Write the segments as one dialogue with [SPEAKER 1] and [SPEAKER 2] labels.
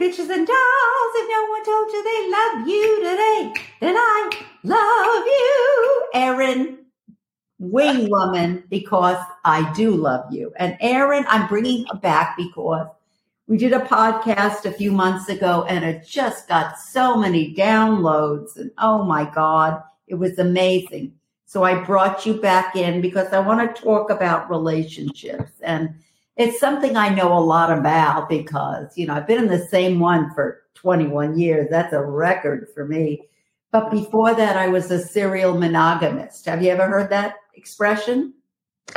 [SPEAKER 1] bitches and dolls. If no one told you they love you today, then I love you, Erin. Wing woman, because I do love you. And Erin, I'm bringing her back because we did a podcast a few months ago and it just got so many downloads. And oh my God, it was amazing. So I brought you back in because I want to talk about relationships. And it's something I know a lot about because, you know, I've been in the same one for 21 years. That's a record for me. But before that, I was a serial monogamist. Have you ever heard that expression?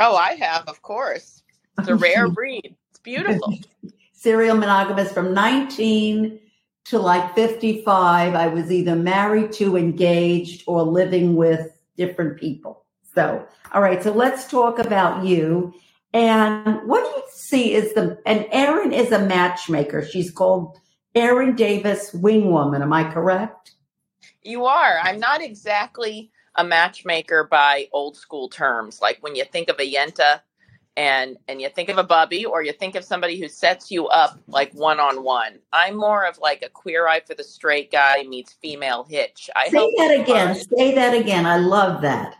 [SPEAKER 2] Oh, I have, of course. It's a rare breed. It's beautiful.
[SPEAKER 1] serial monogamist from 19 to like 55. I was either married to, engaged, or living with different people. So, all right. So let's talk about you. And what do you see is the, and Erin is a matchmaker. She's called Erin Davis Wingwoman. Am I correct?
[SPEAKER 2] You are. I'm not exactly a matchmaker by old school terms. Like when you think of a Yenta and and you think of a bubby or you think of somebody who sets you up like one on one. I'm more of like a queer eye for the straight guy meets female hitch. I
[SPEAKER 1] say that again. Say that again. I love that.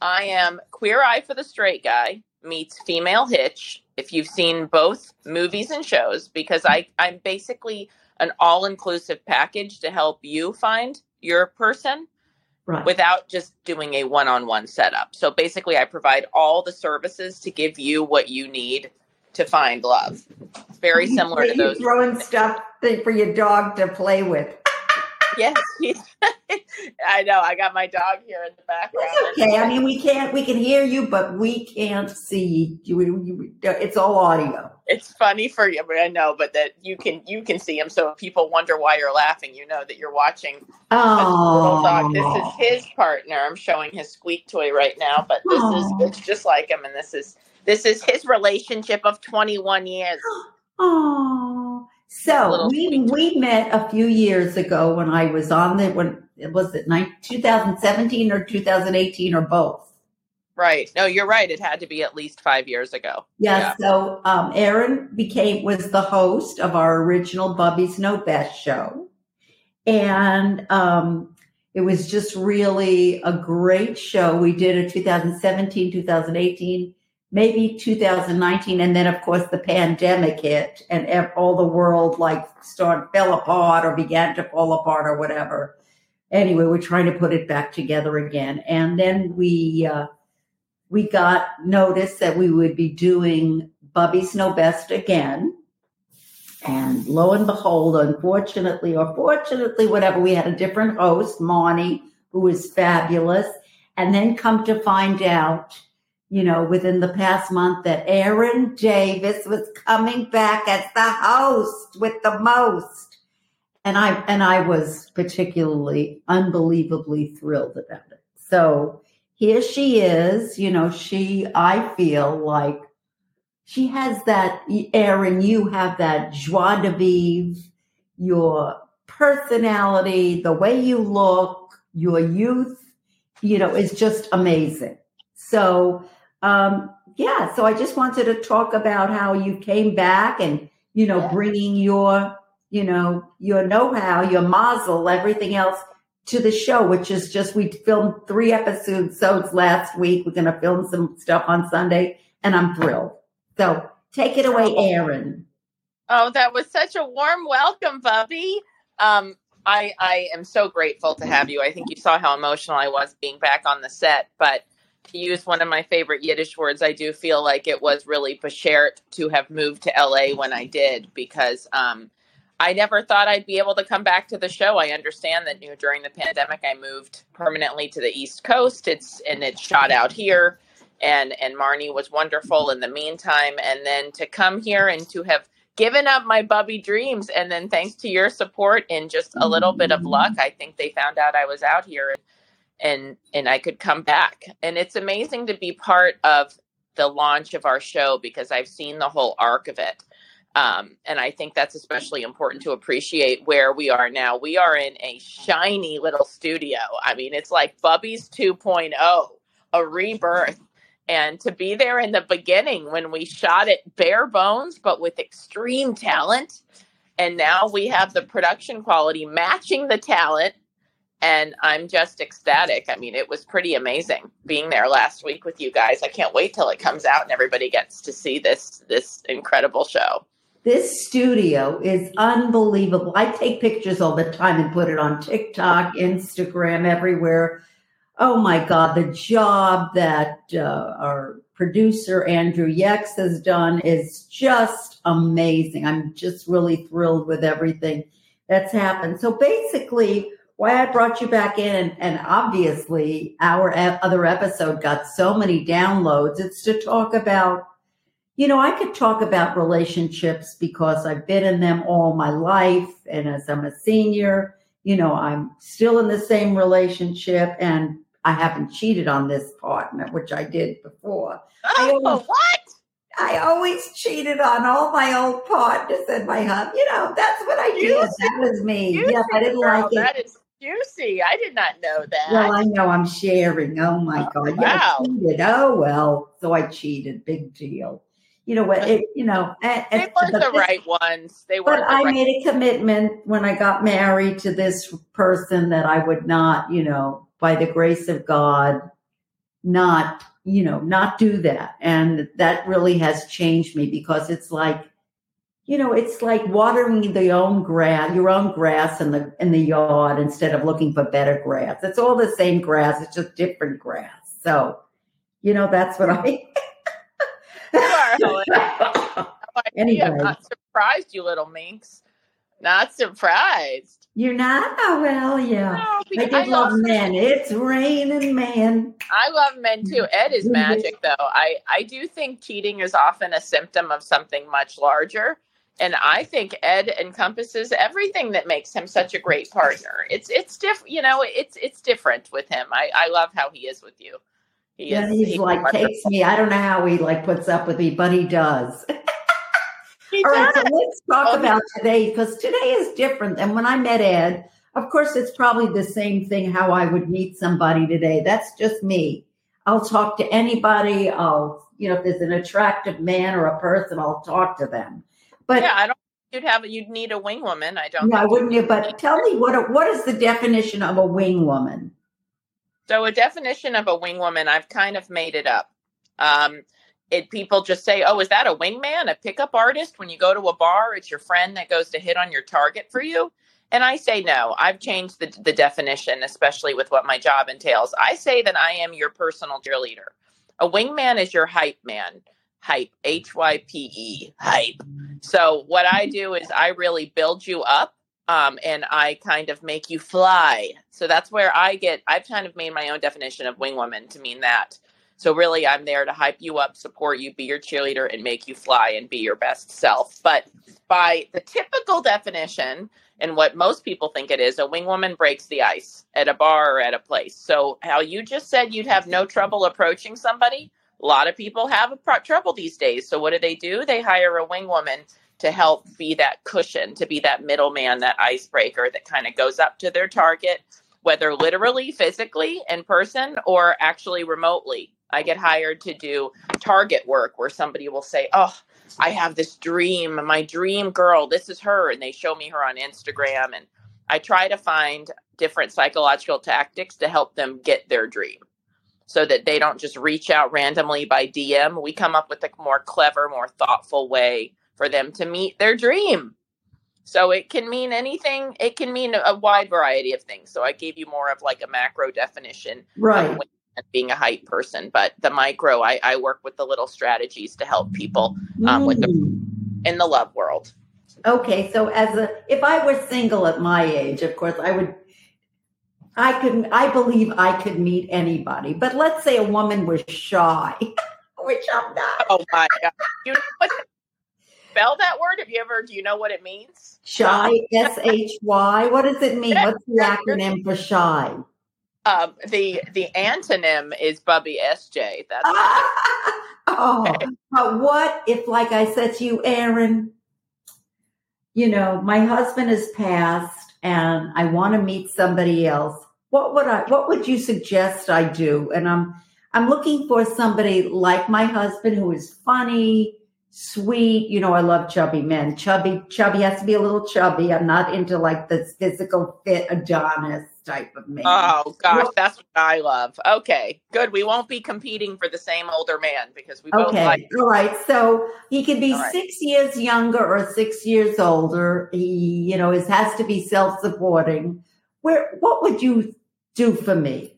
[SPEAKER 2] I am queer eye for the straight guy meets female hitch. If you've seen both movies and shows, because I I'm basically an all inclusive package to help you find your person right. without just doing a one-on-one setup. So basically I provide all the services to give you what you need to find love. Very similar to those
[SPEAKER 1] throwing stuff for your dog to play with
[SPEAKER 2] yes, I know. I got my dog here in the background.
[SPEAKER 1] okay. I mean, we can't. We can hear you, but we can't see you. It's all audio.
[SPEAKER 2] It's funny for you, but I know, but that you can you can see him. So if people wonder why you're laughing, you know that you're watching.
[SPEAKER 1] Oh,
[SPEAKER 2] dog. This is his partner. I'm showing his squeak toy right now, but this is it's just like him, and this is this is his relationship of 21 years.
[SPEAKER 1] Oh. So we we met a few years ago when I was on the when it was it 2017 or 2018 or both.
[SPEAKER 2] Right. No, you're right. It had to be at least five years ago.
[SPEAKER 1] Yeah. yeah. So um, Erin became was the host of our original Bubby's Know Best show, and um, it was just really a great show. We did a 2017, 2018 maybe 2019 and then of course the pandemic hit and all the world like started fell apart or began to fall apart or whatever. Anyway we're trying to put it back together again. And then we uh, we got notice that we would be doing bubby's know best again. And lo and behold unfortunately or fortunately whatever we had a different host marnie who was fabulous and then come to find out you know, within the past month that Erin Davis was coming back as the host with the most. And I and I was particularly unbelievably thrilled about it. So here she is, you know, she I feel like she has that Aaron, you have that joie de vivre, your personality, the way you look, your youth, you know, is just amazing. So um, yeah, so I just wanted to talk about how you came back and, you know, bringing your, you know, your know-how, your mazel, everything else to the show, which is just, we filmed three episodes last week. We're going to film some stuff on Sunday and I'm thrilled. So take it away, Erin.
[SPEAKER 2] Oh, that was such a warm welcome, Bubby. Um, I, I am so grateful to have you. I think you saw how emotional I was being back on the set, but to use one of my favorite Yiddish words, I do feel like it was really beshert to have moved to LA when I did because um, I never thought I'd be able to come back to the show. I understand that you know, during the pandemic, I moved permanently to the East Coast. It's and it's shot out here, and and Marnie was wonderful in the meantime. And then to come here and to have given up my bubby dreams, and then thanks to your support and just a little bit of luck, I think they found out I was out here and and I could come back. And it's amazing to be part of the launch of our show because I've seen the whole arc of it. Um, and I think that's especially important to appreciate where we are now. We are in a shiny little studio. I mean, it's like Bubby's 2.0, a rebirth. And to be there in the beginning when we shot it bare bones, but with extreme talent, And now we have the production quality matching the talent. And I'm just ecstatic. I mean, it was pretty amazing being there last week with you guys. I can't wait till it comes out and everybody gets to see this this incredible show.
[SPEAKER 1] This studio is unbelievable. I take pictures all the time and put it on TikTok, Instagram, everywhere. Oh my God, the job that uh, our producer Andrew Yex has done is just amazing. I'm just really thrilled with everything that's happened. So basically, why I brought you back in, and, and obviously our other episode got so many downloads, it's to talk about you know, I could talk about relationships because I've been in them all my life. And as I'm a senior, you know, I'm still in the same relationship and I haven't cheated on this partner, which I did before.
[SPEAKER 2] Oh, always, what?
[SPEAKER 1] I always cheated on all my old partners and my husband. You know, that's what I did. That was me. Yeah, I didn't
[SPEAKER 2] girl,
[SPEAKER 1] like it.
[SPEAKER 2] That is juicy. I did not know that.
[SPEAKER 1] Well, I know I'm sharing. Oh my
[SPEAKER 2] Oh,
[SPEAKER 1] God. Yeah,
[SPEAKER 2] wow.
[SPEAKER 1] I cheated. Oh, well. So I cheated. Big deal. You know what? It, you know, and,
[SPEAKER 2] they
[SPEAKER 1] but
[SPEAKER 2] the
[SPEAKER 1] this-
[SPEAKER 2] right ones. They weren't the
[SPEAKER 1] I
[SPEAKER 2] right.
[SPEAKER 1] made a commitment when I got married to this person that I would not, you know, by the grace of God, not, you know, not do that. And that really has changed me because it's like, you know, it's like watering the own grass, your own grass in the in the yard instead of looking for better grass. It's all the same grass, it's just different grass. So, you know, that's what I
[SPEAKER 2] You are, Helen. No.
[SPEAKER 1] Anyway.
[SPEAKER 2] Not surprised, you little minx. Not surprised.
[SPEAKER 1] You're not? Oh well, yeah.
[SPEAKER 2] No,
[SPEAKER 1] I
[SPEAKER 2] I
[SPEAKER 1] love
[SPEAKER 2] love
[SPEAKER 1] men. It's raining men.
[SPEAKER 2] I love men too. Mm-hmm. Ed is magic, though. I I do think cheating is often a symptom of something much larger, and I think Ed encompasses everything that makes him such a great partner. It's it's different, you know. It's it's different with him. I I love how he is with you. He
[SPEAKER 1] Yeah,
[SPEAKER 2] is.
[SPEAKER 1] he's like
[SPEAKER 2] wonderful.
[SPEAKER 1] takes me. I don't know how he like puts up with me, but he does.
[SPEAKER 2] He
[SPEAKER 1] All right, so let's talk
[SPEAKER 2] Oh,
[SPEAKER 1] about today because today is different than when I met Ed. Of course, it's probably the same thing how I would meet somebody today. That's just me. I'll talk to anybody. I'll, you know, if there's an attractive man or a person, I'll talk to them. But
[SPEAKER 2] yeah, I don't. You'd have. You'd need a wing woman. I don't.
[SPEAKER 1] no, wouldn't. You, but tell me what what is the definition of a wing woman?
[SPEAKER 2] So a definition of a wing woman, I've kind of made it up. Um, it people just say, "Oh, is that a wingman, a pickup artist?" When you go to a bar, it's your friend that goes to hit on your target for you. And I say no. I've changed the the definition, especially with what my job entails. I say that I am your personal cheerleader. A wingman is your hype man. Hype, H Y P E, hype. So what I do is I really build you up um, and I kind of make you fly. So that's where I get. I've kind of made my own definition of wing woman to mean that. So really, I'm there to hype you up, support you, be your cheerleader, and make you fly and be your best self. But by the typical definition and what most people think it is, a wing woman breaks the ice at a bar or at a place. So how you just said you'd have no trouble approaching somebody. A lot of people have a pro- trouble these days. So what do they do? They hire a wing woman to help be that cushion, to be that middleman, that icebreaker that kind of goes up to their target, whether literally, physically, in person, or actually remotely. I get hired to do target work where somebody will say, Oh, I have this dream, my dream girl, this is her. And they show me her on Instagram. And I try to find different psychological tactics to help them get their dream so that they don't just reach out randomly by DM. We come up with a more clever, more thoughtful way for them to meet their dream. So it can mean anything. It can mean a wide variety of things. So I gave you more of like a macro definition
[SPEAKER 1] Right.
[SPEAKER 2] of being a hype person, but the micro, I, I work with the little strategies to help people um, with the-
[SPEAKER 1] Mm.
[SPEAKER 2] in the love world.
[SPEAKER 1] Okay, so as a if I were single at my age, of course I would I could I believe I could meet anybody. But let's say a woman was shy, which I'm not.
[SPEAKER 2] Oh my god! You know what? Spell that word. Have you ever? Do you know what it means?
[SPEAKER 1] Shy, S H Y. What does it mean? What's the acronym for shy?
[SPEAKER 2] Um, the the antonym is Bubby SJ. That's
[SPEAKER 1] oh, but what if, like I said to you, Erin, you know, my husband has passed and I want to meet somebody else. What would I, what would you suggest I do? And I'm, I'm looking for somebody like my husband who is funny, sweet. You know, I love chubby men. Chubby, chubby has to be a little chubby. I'm not into like this physical fit Adonis type of man.
[SPEAKER 2] Oh gosh, that's what I love. Okay, good. We won't be competing for the same older man because we both
[SPEAKER 1] okay.
[SPEAKER 2] like.
[SPEAKER 1] All right. So he could be
[SPEAKER 2] right.
[SPEAKER 1] six years younger or six years older. He, you know, it has to be self-supporting. Where, what would you do for me?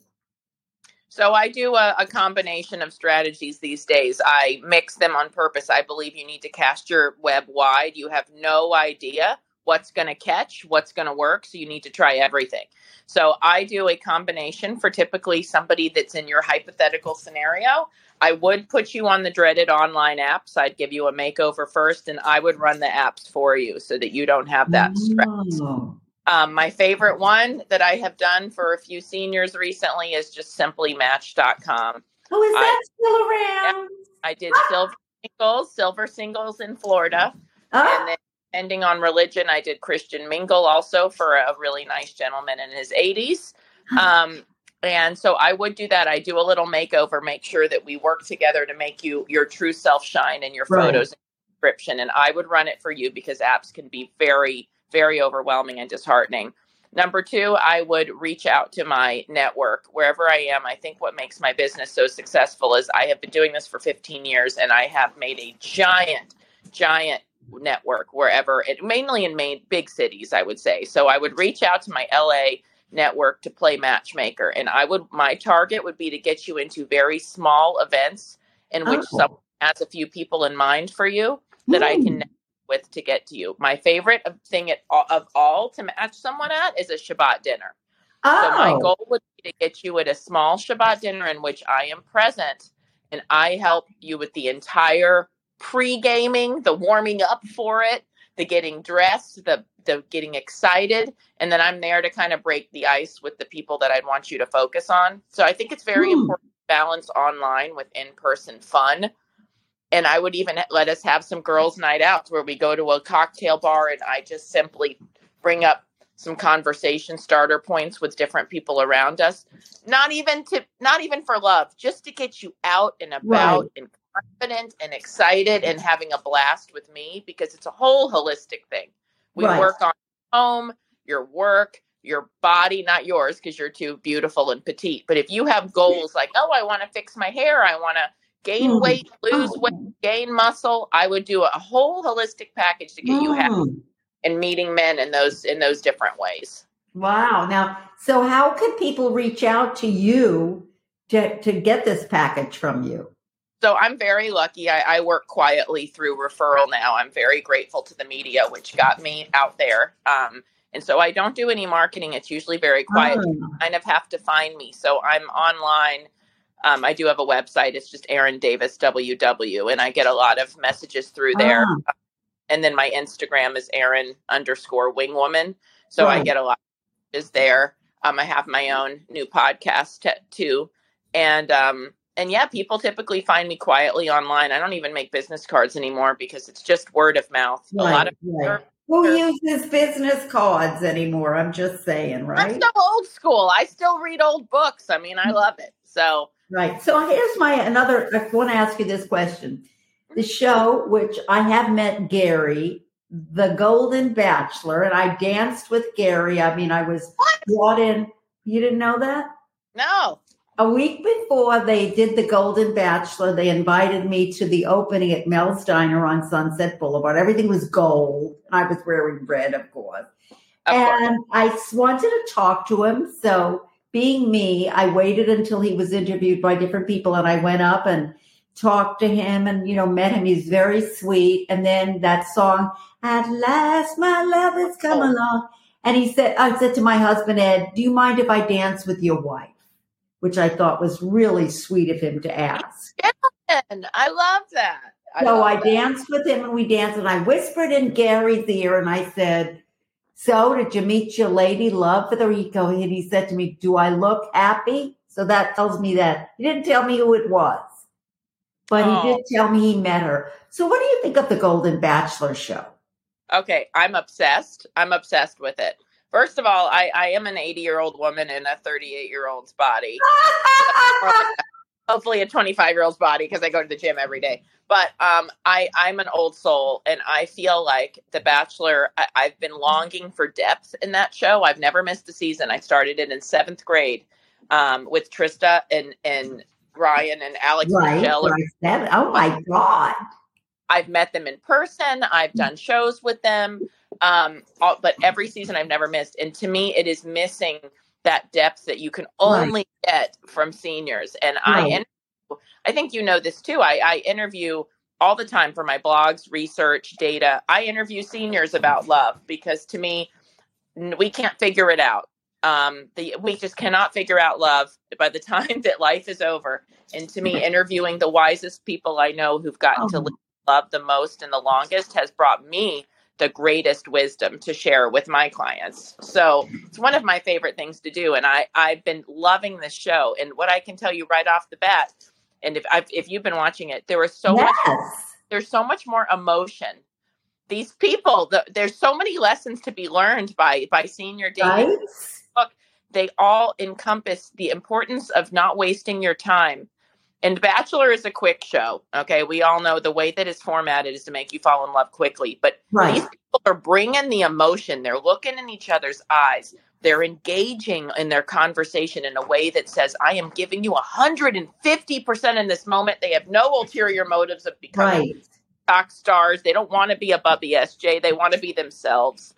[SPEAKER 2] So I do a, a combination of strategies these days. I mix them on purpose. I believe you need to cast your web wide. You have no idea what's going to catch, what's going to work. So you need to try everything. So I do a combination for typically somebody that's in your hypothetical scenario. I would put you on the dreaded online apps. I'd give you a makeover first, and I would run the apps for you so that you don't have that stress.
[SPEAKER 1] Oh.
[SPEAKER 2] Um, my favorite one that I have done for a few seniors recently is just simplymatch.com.
[SPEAKER 1] Oh, is
[SPEAKER 2] I-
[SPEAKER 1] that still around?
[SPEAKER 2] I did silver singles, silver singles in Florida.
[SPEAKER 1] Oh,
[SPEAKER 2] And then depending on religion, I did Christian mingle also for a really nice gentleman in his 80s. Um, and so I would do that. I do a little makeover, make sure that we work together to make you your true self shine in your
[SPEAKER 1] Right.
[SPEAKER 2] photos and description. And I would run it for you because apps can be very, very overwhelming and disheartening. Number two, I would reach out to my network wherever I am. I think what makes my business so successful is I have been doing this for 15 years and I have made a giant, giant network wherever it mainly in main big cities, I would say. So I would reach out to my LA network to play matchmaker and I would my target would be to get you into very small events in which
[SPEAKER 1] Oh.
[SPEAKER 2] someone has a few people in mind for you that I can
[SPEAKER 1] Hmm.
[SPEAKER 2] With to get to you. My favorite of- thing at, of all to match someone at is a Shabbat dinner. So my
[SPEAKER 1] Oh.
[SPEAKER 2] goal would be to get you at a small Shabbat dinner in which I am present and I help you with the entire pre-gaming, the warming up for it, the getting dressed, the the getting excited, and then I'm there to kind of break the ice with the people that I'd want you to focus on. So I think it's very
[SPEAKER 1] Hmm.
[SPEAKER 2] important to balance online with in-person fun. And I would even let us have some girls' night outs where we go to a cocktail bar and I just simply bring up some conversation starter points with different people around us. Not even to not even for love, just to get you out and about
[SPEAKER 1] Right.
[SPEAKER 2] and confident and excited and having a blast with me because it's a whole holistic thing. We
[SPEAKER 1] Right.
[SPEAKER 2] work on home, your work, your body, not yours because you're too beautiful and petite. But if you have goals like, oh, I want to fix my hair, I want to gain
[SPEAKER 1] Mm.
[SPEAKER 2] weight, lose
[SPEAKER 1] Oh.
[SPEAKER 2] weight, gain muscle, I would do a whole holistic package to get you happy
[SPEAKER 1] Mm.
[SPEAKER 2] and meeting men in those in those different ways.
[SPEAKER 1] Wow. Now, so how could people reach out to you to, to get this package from you?
[SPEAKER 2] So I'm very lucky. I, I work quietly through referral now. I'm very grateful to the media, which got me out there. Um, and so I don't do any marketing. It's usually very quiet.
[SPEAKER 1] Oh.
[SPEAKER 2] You kind of have to find me. So I'm online. Um, I do have a website. It's just Erin Davis WW, and I get a lot of messages through there.
[SPEAKER 1] Ah.
[SPEAKER 2] And then my Instagram is Aaron underscore Wingwoman. So I get a lot of messages there. Um, I have my own new podcast t- too, and um, and yeah, people typically find me quietly online. I don't even make business cards anymore because it's just word of mouth. A lot of
[SPEAKER 1] right. Who uses business cards anymore? I'm just saying,
[SPEAKER 2] I'm
[SPEAKER 1] right?
[SPEAKER 2] so old school. I still read old books. I mean, I love it. So
[SPEAKER 1] Right. So here's my another. I want to ask you this question. The mm-hmm. show, which I have met Gary, the Golden Bachelor, and I danced with Gary. I mean, I was
[SPEAKER 2] What?
[SPEAKER 1] brought in. You didn't know that?
[SPEAKER 2] no,
[SPEAKER 1] A week before they did the Golden Bachelor, they invited me to the opening at Mel's Diner on Sunset Boulevard. Everything was gold. I was wearing red, of course.
[SPEAKER 2] of course.
[SPEAKER 1] and I s- wanted to talk to him. So, being me, I waited until he was interviewed by different people and I went up and talked to him and, you know, met him. He's very sweet. And then that song, At Last My Love Has Come
[SPEAKER 2] Oh.
[SPEAKER 1] Along. And he said, I said to my husband, Ed, do you mind if I dance with your wife? Which I thought was really sweet of him to ask.
[SPEAKER 2] I love that.
[SPEAKER 1] So
[SPEAKER 2] love
[SPEAKER 1] I
[SPEAKER 2] that.
[SPEAKER 1] danced with him and we danced and I whispered in Gary's ear and I said, So did you meet your lady love for the Rico? And he said to me, Do I look happy? So that tells me that he didn't tell me who it was, but
[SPEAKER 2] Oh.
[SPEAKER 1] he did oh. tell me he met her. So what do you think of the Golden Bachelor show?
[SPEAKER 2] Okay, I'm obsessed. I'm obsessed with it. First of all, I, I am an 80 year old woman in a 38 year old's body. hopefully a 25 year old's body because I go to the gym every day. But um, I I'm an old soul, and I feel like The Bachelor. I, I've been longing for depth in that show. I've never missed a season. I started it in seventh grade um, with Trista and and Ryan and Alex
[SPEAKER 1] Right.
[SPEAKER 2] Michel.
[SPEAKER 1] right. That- oh my God.
[SPEAKER 2] I've met them in person. I've done shows with them. Um, all, but every season I've never missed. And to me, it is missing that depth that you can only get from seniors. And I,
[SPEAKER 1] Right.
[SPEAKER 2] interview, I think you know this too. I, I interview all the time for my blogs, research, data. I interview seniors about love because to me, we can't figure it out. Um, the, we just cannot figure out love by the time that life is over. And to me, interviewing the wisest people I know who've gotten to
[SPEAKER 1] Oh.
[SPEAKER 2] live love the most and the longest has brought me the greatest wisdom to share with my clients. So it's one of my favorite things to do. And I, I've been loving this show. And what I can tell you right off the bat, and if I've, if you've been watching it, there was so much there's so much more emotion. These people, the, there's so many lessons to be learned by by senior dating.
[SPEAKER 1] Right.
[SPEAKER 2] They all encompass the importance of not wasting your time. And Bachelor is a quick show. Okay, we all know the way that it's formatted is to make you fall in love quickly. But
[SPEAKER 1] Right.
[SPEAKER 2] these people are bringing the emotion. They're looking in each other's eyes. They're engaging in their conversation in a way that says, "I am giving you 150 percent in this moment." They have no ulterior motives of becoming
[SPEAKER 1] Right.
[SPEAKER 2] rock stars. They don't want to be a Bubby SJ. They want to be themselves,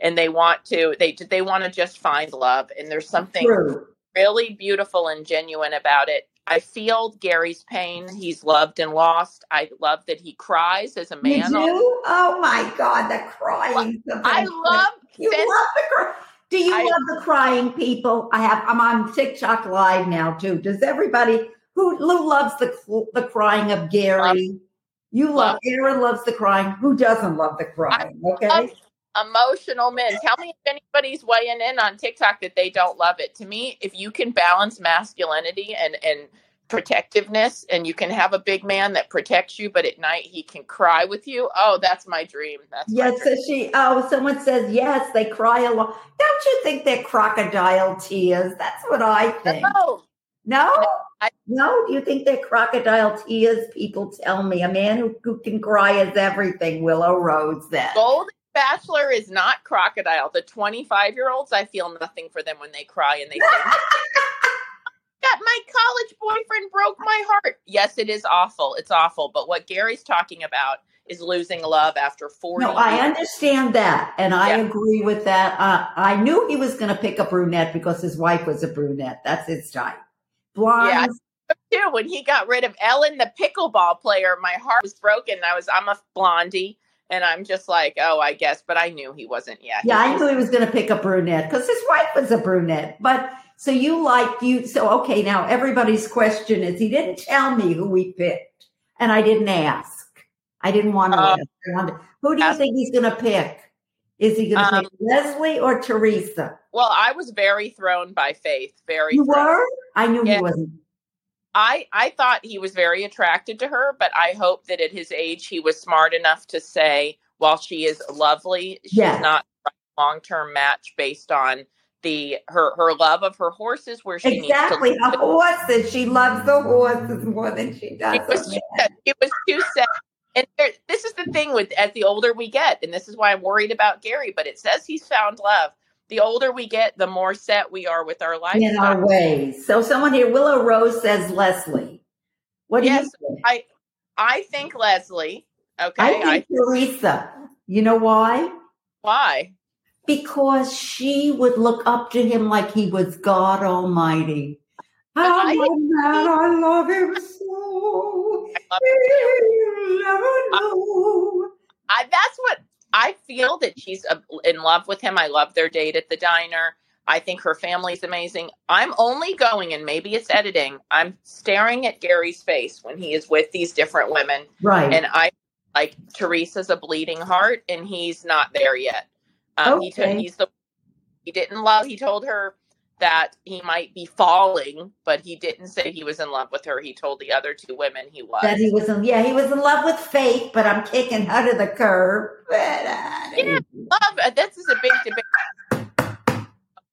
[SPEAKER 2] and they want to they they want to just find love. And there's something
[SPEAKER 1] True.
[SPEAKER 2] really beautiful and genuine about it. I feel Gary's pain. He's loved and lost. I love that he cries as a man.
[SPEAKER 1] You do? Oh my God, the crying.
[SPEAKER 2] I love
[SPEAKER 1] You
[SPEAKER 2] Sen-
[SPEAKER 1] love the cry. Do you
[SPEAKER 2] I-
[SPEAKER 1] love the crying people? I have. I'm on TikTok live now too. Does everybody who who loves the the crying of Gary? You love.
[SPEAKER 2] Love.
[SPEAKER 1] Erin loves the crying. Who doesn't love the crying? Okay.
[SPEAKER 2] Emotional men. Tell me if anybody's weighing in on TikTok that they don't love it. To me, if you can balance masculinity and and protectiveness and you can have a big man that protects you but at night he can cry with you oh that's my dream that's
[SPEAKER 1] Yes, so she. Oh, someone says yes. They cry a lot. Don't you think they're crocodile tears? That's what I think.
[SPEAKER 2] no
[SPEAKER 1] No,
[SPEAKER 2] I-
[SPEAKER 1] no. Do you think they're crocodile tears? People tell me a man who, who can cry is everything. Willow Rose. that
[SPEAKER 2] Golden Bachelor is not crocodile. The 25 year olds, I feel nothing for them when they cry and they say, Got my college boyfriend broke my heart. Yes, it is awful. It's awful. But what Gary's talking about is losing love after 40
[SPEAKER 1] no, I understand that, and I
[SPEAKER 2] Yeah.
[SPEAKER 1] agree with that. Uh, I knew he was going to pick a brunette because his wife was a brunette. That's his type. Blonde.
[SPEAKER 2] too. When he got rid of Ellen, the pickleball player, my heart was broken. I was, I'm a blondie. And I'm just like, oh, I guess, but I knew he wasn't yet.
[SPEAKER 1] Yeah, I knew he was going to pick a brunette because his wife was a brunette. But so you like you so okay. Now everybody's question is he didn't tell me who he picked, and I didn't ask. I didn't want to.
[SPEAKER 2] Uh,
[SPEAKER 1] ask. I wanted- who do you think he's going to pick? Is he going to
[SPEAKER 2] Um,
[SPEAKER 1] pick Leslie or Theresa?
[SPEAKER 2] Well, I was very thrown by Faith. Very
[SPEAKER 1] You
[SPEAKER 2] thrown.
[SPEAKER 1] were. I knew
[SPEAKER 2] Yeah.
[SPEAKER 1] he wasn't.
[SPEAKER 2] I I thought he was very attracted to her, but I hope that at his age he was smart enough to say, while she is lovely, she's
[SPEAKER 1] Yes.
[SPEAKER 2] not a long term match based on the her her love of her horses where she
[SPEAKER 1] Exactly.
[SPEAKER 2] needs to
[SPEAKER 1] horses. She loves the horses more than she does.
[SPEAKER 2] It was. It was too sad. And there, this is the thing with as the older we get, and this is why I'm worried about Gary. But it says he's found love. The older we get, the more set we are with our life.
[SPEAKER 1] in our ways. So someone here, Willow Rose says Leslie. What do
[SPEAKER 2] Yes,
[SPEAKER 1] you think?
[SPEAKER 2] I I think Leslie. Okay,
[SPEAKER 1] I think Theresa. You know why?
[SPEAKER 2] why?
[SPEAKER 1] Because she would look up to him like he was God Almighty.
[SPEAKER 2] I-
[SPEAKER 1] man I love him so.
[SPEAKER 2] I love it too.
[SPEAKER 1] You'll never know.
[SPEAKER 2] I that's what I feel that she's in love with him. I love their date at the diner. I think her family's amazing. I'm only going, and maybe it's editing. I'm staring at Gary's face when he is with these different women,
[SPEAKER 1] Right.
[SPEAKER 2] and I like Theresa's a bleeding heart, and he's not there yet. Um, he took
[SPEAKER 1] Okay.
[SPEAKER 2] he's the he didn't love. He told her that he might be falling, but he didn't say he was in love with her. He told the other two women he was.
[SPEAKER 1] that he was in, yeah, he was in love with Faith, but I'm kicking her to the curb. But,
[SPEAKER 2] Yeah. love. uh, This is a big debate.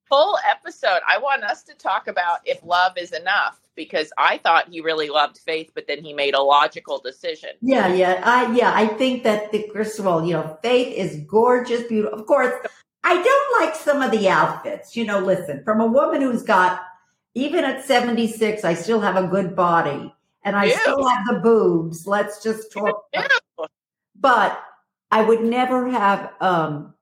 [SPEAKER 2] full episode. I want us to talk about if love is enough because I thought he really loved Faith, but then he made a logical decision.
[SPEAKER 1] Yeah, yeah, I yeah, I think that the first of all, you know, Faith is gorgeous, beautiful. Of course, I don't like some of the outfits. You know, listen, from a woman who's got even at 76, I still have a good body and I Ew. still have the boobs. Let's just talk. But I would never have um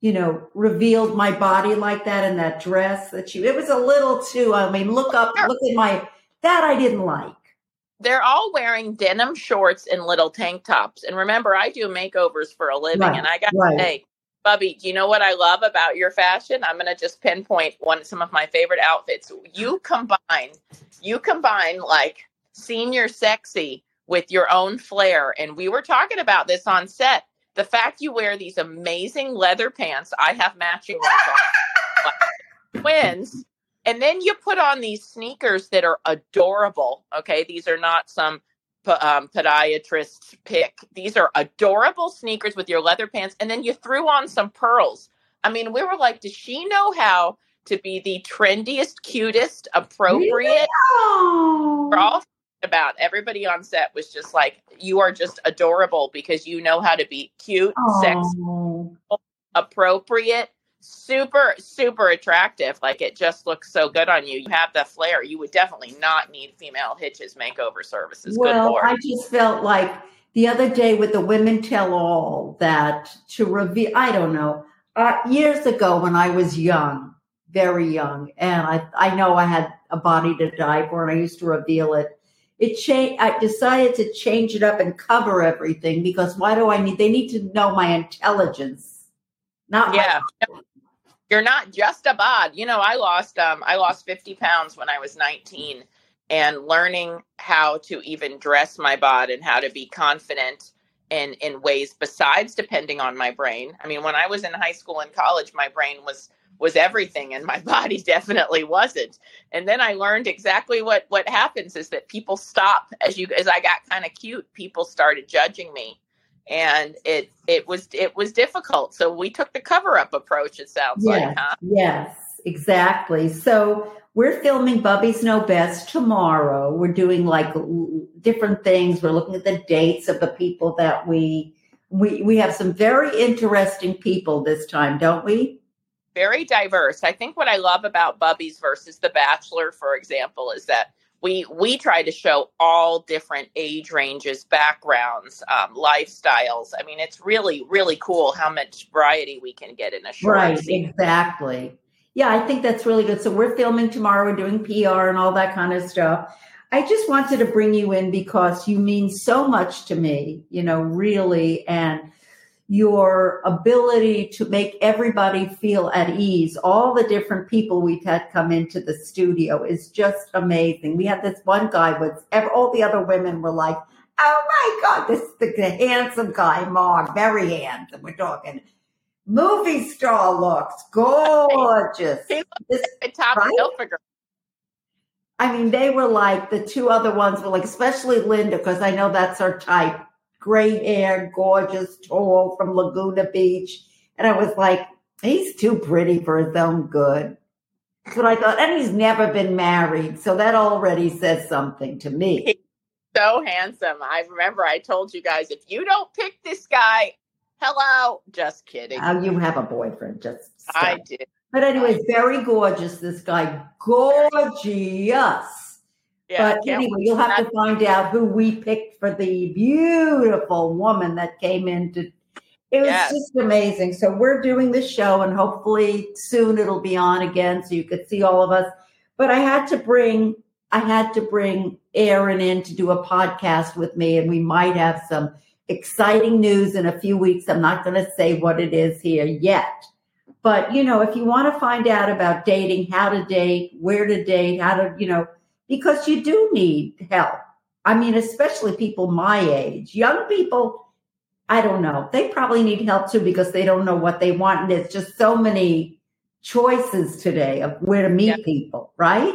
[SPEAKER 1] you know, revealed my body like that in that dress that you, it was a little too, I mean, look up, look at my, that I didn't like.
[SPEAKER 2] They're all wearing denim shorts and little tank tops. And remember, I do makeovers for a living. Right, and I got right. to say, Bubby, do you know what I love about your fashion? I'm going to just pinpoint one, some of my favorite outfits. You combine, you combine like senior sexy with your own flair. And we were talking about this on set the fact you wear these amazing leather pants, I have matching ones on, twins, and then you put on these sneakers that are adorable. Okay, these are not some um, podiatrist pick. These are adorable sneakers with your leather pants, and then you threw on some pearls. I mean, we were like, does she know how to be the trendiest, cutest, appropriate? For all about everybody on set was just like you are just adorable because you know how to be cute sexy appropriate super super attractive like it just looks so good on you you have the flair you would definitely not need female hitches makeover services
[SPEAKER 1] well i just felt like the other day with the women tell all that to reveal i don't know uh, years ago when i was young very young and i i know i had a body to die for and i used to reveal it it changed. I decided to change it up and cover everything because why do I need? They need to know my intelligence, not
[SPEAKER 2] yeah. My- You're not just a bod. You know, I lost um I lost 50 pounds when I was 19 and learning how to even dress my bod and how to be confident in in ways besides depending on my brain. I mean, when I was in high school and college, my brain was was everything and my body definitely wasn't and then i learned exactly what what happens is that people stop as you as i got kind of cute people started judging me and it it was it was difficult. So we took the cover up approach it sounds
[SPEAKER 1] yes,
[SPEAKER 2] like huh?
[SPEAKER 1] yes exactly. So we're filming bubby's know best tomorrow. We're doing like different things. We're looking at the dates of the people that we we we have some very interesting people this time don't we?
[SPEAKER 2] Very diverse. I think what I love about Bubby's versus The Bachelor, for example, is that we we try to show all different age ranges, backgrounds, um, lifestyles. I mean, it's really really cool how much variety we can get in a short.
[SPEAKER 1] Right, scene. exactly. Yeah, I think that's really good. So we're filming tomorrow. We're doing PR and all that kind of stuff. I just wanted to bring you in because you mean so much to me. You know, really, and your ability to make everybody feel at ease. All the different people we've had come into the studio is just amazing. We had this one guy with all the other women were like, "Oh my god, this is the, the handsome guy, Mark, very handsome." We're talking movie star looks, gorgeous.
[SPEAKER 2] He this, top right?
[SPEAKER 1] I mean, they were like the two other ones were like, especially Linda, because I know that's her type great hair, gorgeous, tall from Laguna Beach. And I was like, he's too pretty for his own good. That's what I thought. And he's never been married. So that already says something to me. He's
[SPEAKER 2] so handsome. I remember I told you guys, if you don't pick this guy, hello. Just kidding.
[SPEAKER 1] Oh, you have a boyfriend. Just
[SPEAKER 2] stop. I did.
[SPEAKER 1] But anyway, very gorgeous, this guy. Gorgeous. Yeah, but anyway, you'll have to find out who we picked for the beautiful woman that came in to. It was yes. just amazing. So we're doing the show, and hopefully soon it'll be on again, so you could see all of us. But I had to bring, I had to bring Erin in to do a podcast with me, and we might have some exciting news in a few weeks. I'm not going to say what it is here yet. But, you know, if you want to find out about dating, how to date, where to date, how to, you know, because you do need help. I mean, especially people my age, young people, I don't know. They probably need help too because they don't know what they want. And there's just so many choices today of where to meet people, right?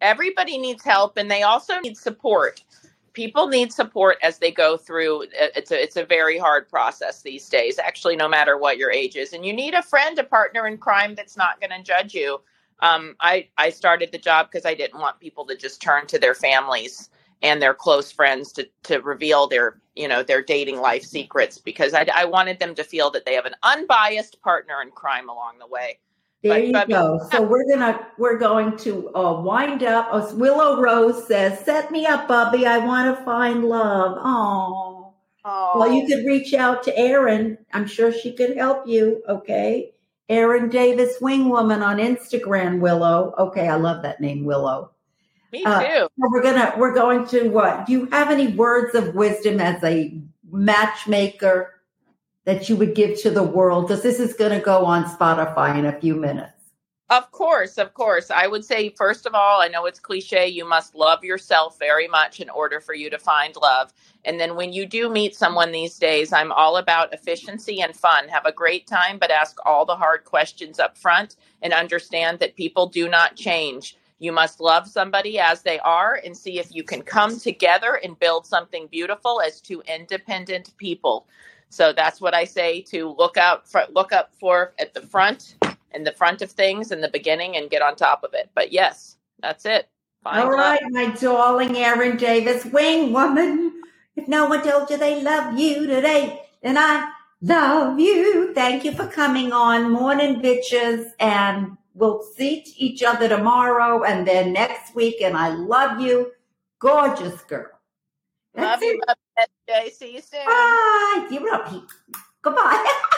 [SPEAKER 2] Everybody needs help and they also need support. people need support as they go through uh, it's a it's a very hard process these days actually no matter what your age is and you need a friend a partner in crime that's not going to judge you um, I, I started the job because i didn't want people to just turn to their families and their close friends to to reveal their you know their dating life secrets because I, I wanted them to feel that they have an unbiased partner in crime along the way
[SPEAKER 1] there but, you but, go. So we're gonna we're going to uh, wind up. Oh, Willow Rose says, "Set me up, Bubby. I want to find love." Oh, well, you could reach out to Erin. I'm sure she could help you. Okay, Erin Davis Wingwoman on Instagram. Willow. Okay, I love that name, Willow.
[SPEAKER 2] Me uh, too. Uh,
[SPEAKER 1] we're gonna we're going to what? Do you have any words of wisdom as a matchmaker that you would give to the world? Because this is going to go on Spotify in a few minutes.
[SPEAKER 2] Of course, of course. I would say, first of all, I know it's cliche, you must love yourself very much in order for you to find love. And then when you do meet someone these days, I'm all about efficiency and fun. Have a great time, but ask all the hard questions up front and understand that people do not change. You must love somebody as they are and see if you can come together and build something beautiful as two independent people. So that's what I say to look out for, look up for at the front in the front of things in the beginning and get on top of it. But yes, that's it.
[SPEAKER 1] Find All right, my darling Erin Davis, wing woman. If no one told you they love you today, then I love you. Thank you for coming on Morning Bitches and we'll see each other tomorrow and then next week. And I love you. Gorgeous girl.
[SPEAKER 2] That's love it. you, love you. See you soon.
[SPEAKER 1] Bye. You love Goodbye.